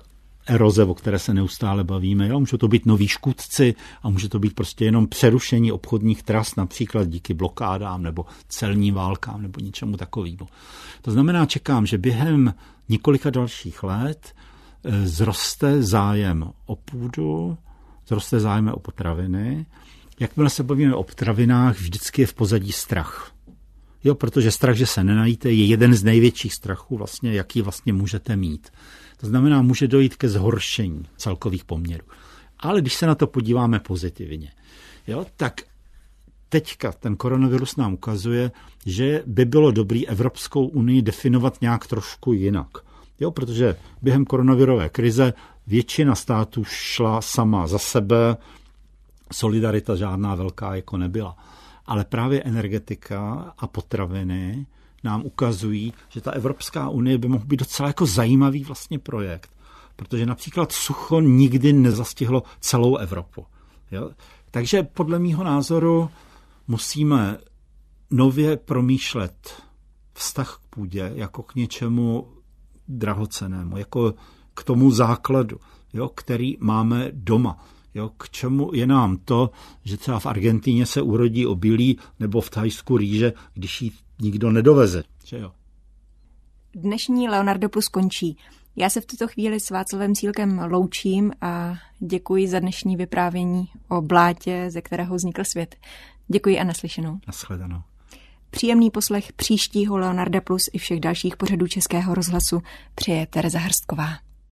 eroze, o které se neustále bavíme. Jo? Může to být noví škůdci a může to být prostě jenom přerušení obchodních tras, například díky blokádám nebo celním válkám nebo něčemu takovému. To znamená, čekám, že během několika dalších let eh, zroste zájem o půdu, zroste zájem o potraviny. Jakmile se bavíme o potravinách, vždycky je v pozadí strach. Jo, protože strach, že se nenajíte, je jeden z největších strachů, vlastně, jaký vlastně můžete mít. To znamená, může dojít ke zhoršení celkových poměrů. Ale když se na to podíváme pozitivně, jo, tak teďka ten koronavirus nám ukazuje, že by bylo dobré Evropskou unii definovat nějak trošku jinak. Jo, protože během koronavirové krize většina států šla sama za sebe, solidarita žádná velká jako nebyla. Ale právě energetika a potraviny nám ukazují, že ta Evropská unie by mohl být docela jako zajímavý vlastně projekt, protože například sucho nikdy nezastihlo celou Evropu. Jo? Takže podle mýho názoru musíme nově promýšlet vztah k půdě jako k něčemu drahocenému, jako k tomu základu, jo, který máme doma. Jo, k čemu je nám to, že třeba v Argentíně se urodí obilí nebo v Thajsku rýže, když ji nikdo nedoveze. Že jo? Dnešní Leonardo Plus končí. Já se v tuto chvíli s Václavem Cílkem loučím a děkuji za dnešní vyprávění o blátě, ze kterého vznikl svět. Děkuji a naslyšenou. Naschledanou. Příjemný poslech příštího Leonarda Plus i všech dalších pořadů Českého rozhlasu přeje Tereza Hrstková.